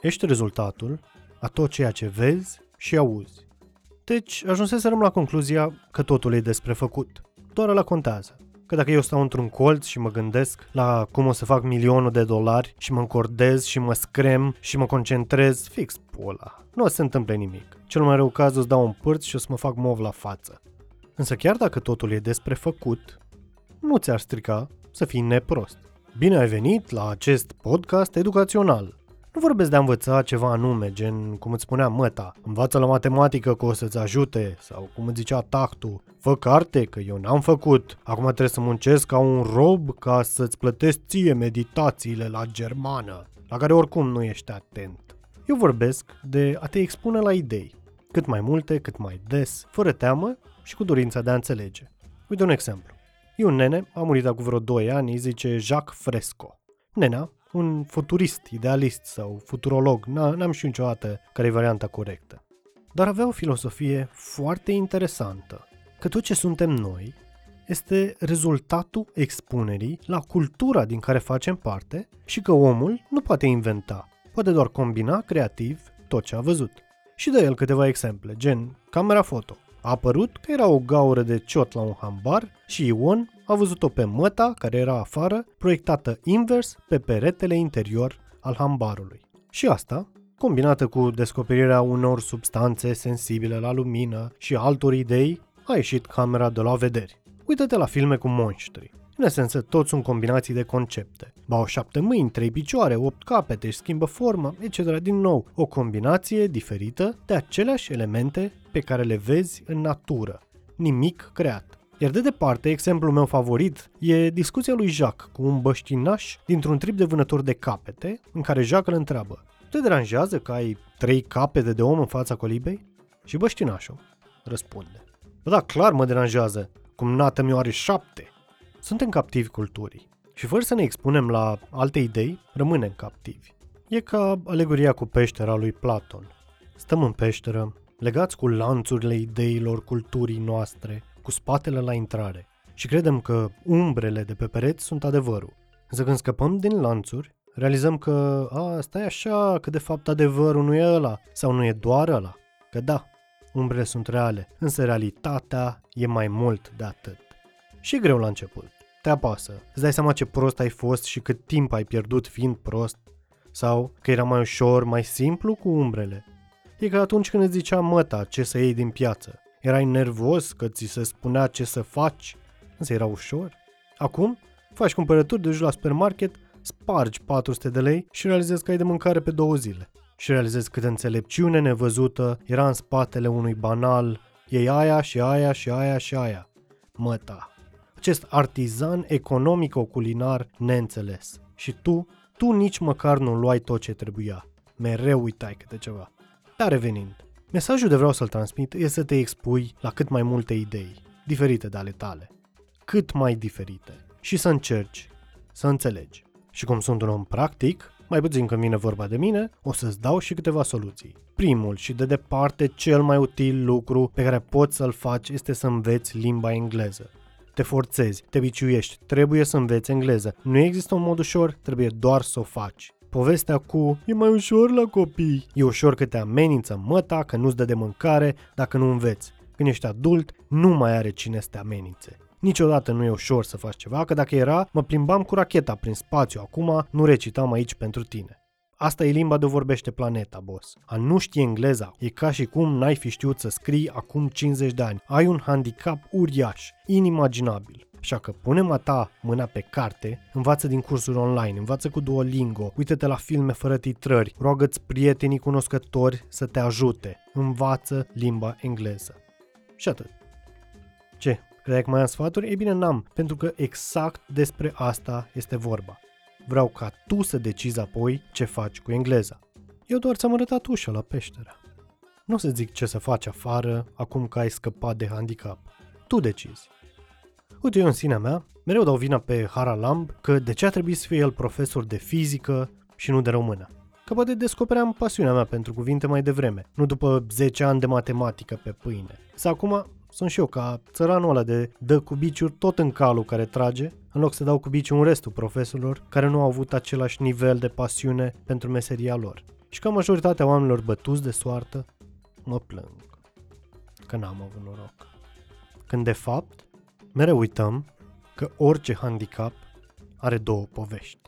Ești rezultatul a tot ceea ce vezi și auzi. Deci ajunseserăm la concluzia că totul e despre făcut. Doar la contează. Că dacă eu stau într-un colț și mă gândesc la cum o să fac milionul de dolari și mă încordez și mă screm și mă concentrez, fix pula. Nu o să se întâmple nimic. Cel mai rău caz îți dau un pârț și o să mă fac mov la față. Însă chiar dacă totul e despre făcut, nu ți-ar strica să fii neprost. Bine ai venit la acest podcast educațional. Nu vorbesc de a învăța ceva anume, gen cum îți spunea măta, învață la matematică că o să-ți ajute, sau cum îți zicea tactul, fă carte că eu n-am făcut, acum trebuie să muncesc ca un rob ca să-ți plătesc ție meditațiile la germană, la care oricum nu ești atent. Eu vorbesc de a te expune la idei, cât mai multe, cât mai des, fără teamă și cu dorința de a înțelege. Uite un exemplu. E un nene, a murit acum vreo 2 ani, îi zice Jacques Fresco. Nenea, un futurist, idealist sau futurolog, n-am știut niciodată care e varianta corectă. Dar avea o filosofie foarte interesantă, că tot ce suntem noi este rezultatul expunerii la cultura din care facem parte și că omul nu poate inventa, poate doar combina creativ tot ce a văzut. Și dă el câteva exemple, gen camera foto. A apărut că era o gaură de ciot la un hambar și Ion a văzut-o pe măta, care era afară, proiectată invers pe peretele interior al hambarului. Și asta, combinată cu descoperirea unor substanțe sensibile la lumină și altor idei, a ieșit camera de la vederi. Uită-te la filme cu monștri. În esență, toți sunt combinații de concepte. Ba o șapte mâini, trei picioare, opt capete, își schimbă forma, etc. Din nou, o combinație diferită de aceleași elemente pe care le vezi în natură. Nimic creat. Iar de departe, exemplul meu favorit e discuția lui Jacques cu un băștinaș dintr-un trip de vânători de capete, în care Jacques îl întreabă Te deranjează că ai trei capete de om în fața colibei? Și băștinașul răspunde Da, clar mă deranjează, cum nată mi are șapte. Suntem captivi culturii și fără să ne expunem la alte idei, rămânem captivi. E ca alegoria cu peștera lui Platon. Stăm în peșteră, legați cu lanțurile ideilor culturii noastre, cu spatele la intrare și credem că umbrele de pe pereți sunt adevărul. Însă când scăpăm din lanțuri, realizăm că, a, stai așa, că de fapt adevărul nu e ăla sau nu e doar ăla. Că da, umbrele sunt reale, însă realitatea e mai mult de atât. Și e greu la început. Te apasă. Îți dai seama ce prost ai fost și cât timp ai pierdut fiind prost. Sau că era mai ușor, mai simplu cu umbrele. E ca atunci când îți zicea măta ce să iei din piață. Erai nervos că ți se spunea ce să faci, însă era ușor. Acum, faci cumpărături, duci la supermarket, spargi 400 de lei și realizezi că ai de mâncare pe două zile. Și realizezi câtă înțelepciune nevăzută era în spatele unui banal, ei aia și aia și aia și aia. Măta. Acest artizan economico-culinar neînțeles. Și tu, tu nici măcar nu luai tot ce trebuia. Mereu uitai câte ceva. Dar revenind, Mesajul de vreau să-l transmit este să te expui la cât mai multe idei, diferite de ale tale. Cât mai diferite. Și să încerci să înțelegi. Și cum sunt un om practic, mai puțin când vine vorba de mine, o să-ți dau și câteva soluții. Primul și de departe cel mai util lucru pe care poți să-l faci este să înveți limba engleză. Te forțezi, te biciuiești, trebuie să înveți engleză. Nu există un mod ușor, trebuie doar să o faci. Povestea cu e mai ușor la copii. E ușor că te amenință măta, că nu-ți dă de mâncare dacă nu înveți. Când ești adult, nu mai are cine să te amenințe. Niciodată nu e ușor să faci ceva, că dacă era, mă plimbam cu racheta prin spațiu, acum nu recitam aici pentru tine. Asta e limba de vorbește planeta, boss. A nu ști engleza e ca și cum n-ai fi știut să scrii acum 50 de ani. Ai un handicap uriaș, inimaginabil. Așa că pune-mă ta mâna pe carte, învață din cursuri online, învață cu Duolingo, uite-te la filme fără titrări, roagă-ți prietenii cunoscători să te ajute, învață limba engleză. Și atât. Ce? Credeai că mai am sfaturi? Ei bine, n-am, pentru că exact despre asta este vorba. Vreau ca tu să decizi apoi ce faci cu engleza. Eu doar ți-am arătat ușa la peșteră. Nu o să zic ce să faci afară acum că ai scăpat de handicap. Tu decizi. Uite, eu în sinea mea, mereu dau vina pe Haralamb că de ce a trebuit să fie el profesor de fizică și nu de română. Că poate descopeream pasiunea mea pentru cuvinte mai devreme, nu după 10 ani de matematică pe pâine. Sau acum sunt și eu ca țăranul ăla de dă cu biciuri tot în calul care trage, în loc să dau cu biciul în restul profesorilor care nu au avut același nivel de pasiune pentru meseria lor. și că majoritatea oamenilor bătuți de soartă mă plâng că n-am avut noroc. Când de fapt, mereu uităm că orice handicap are două povești.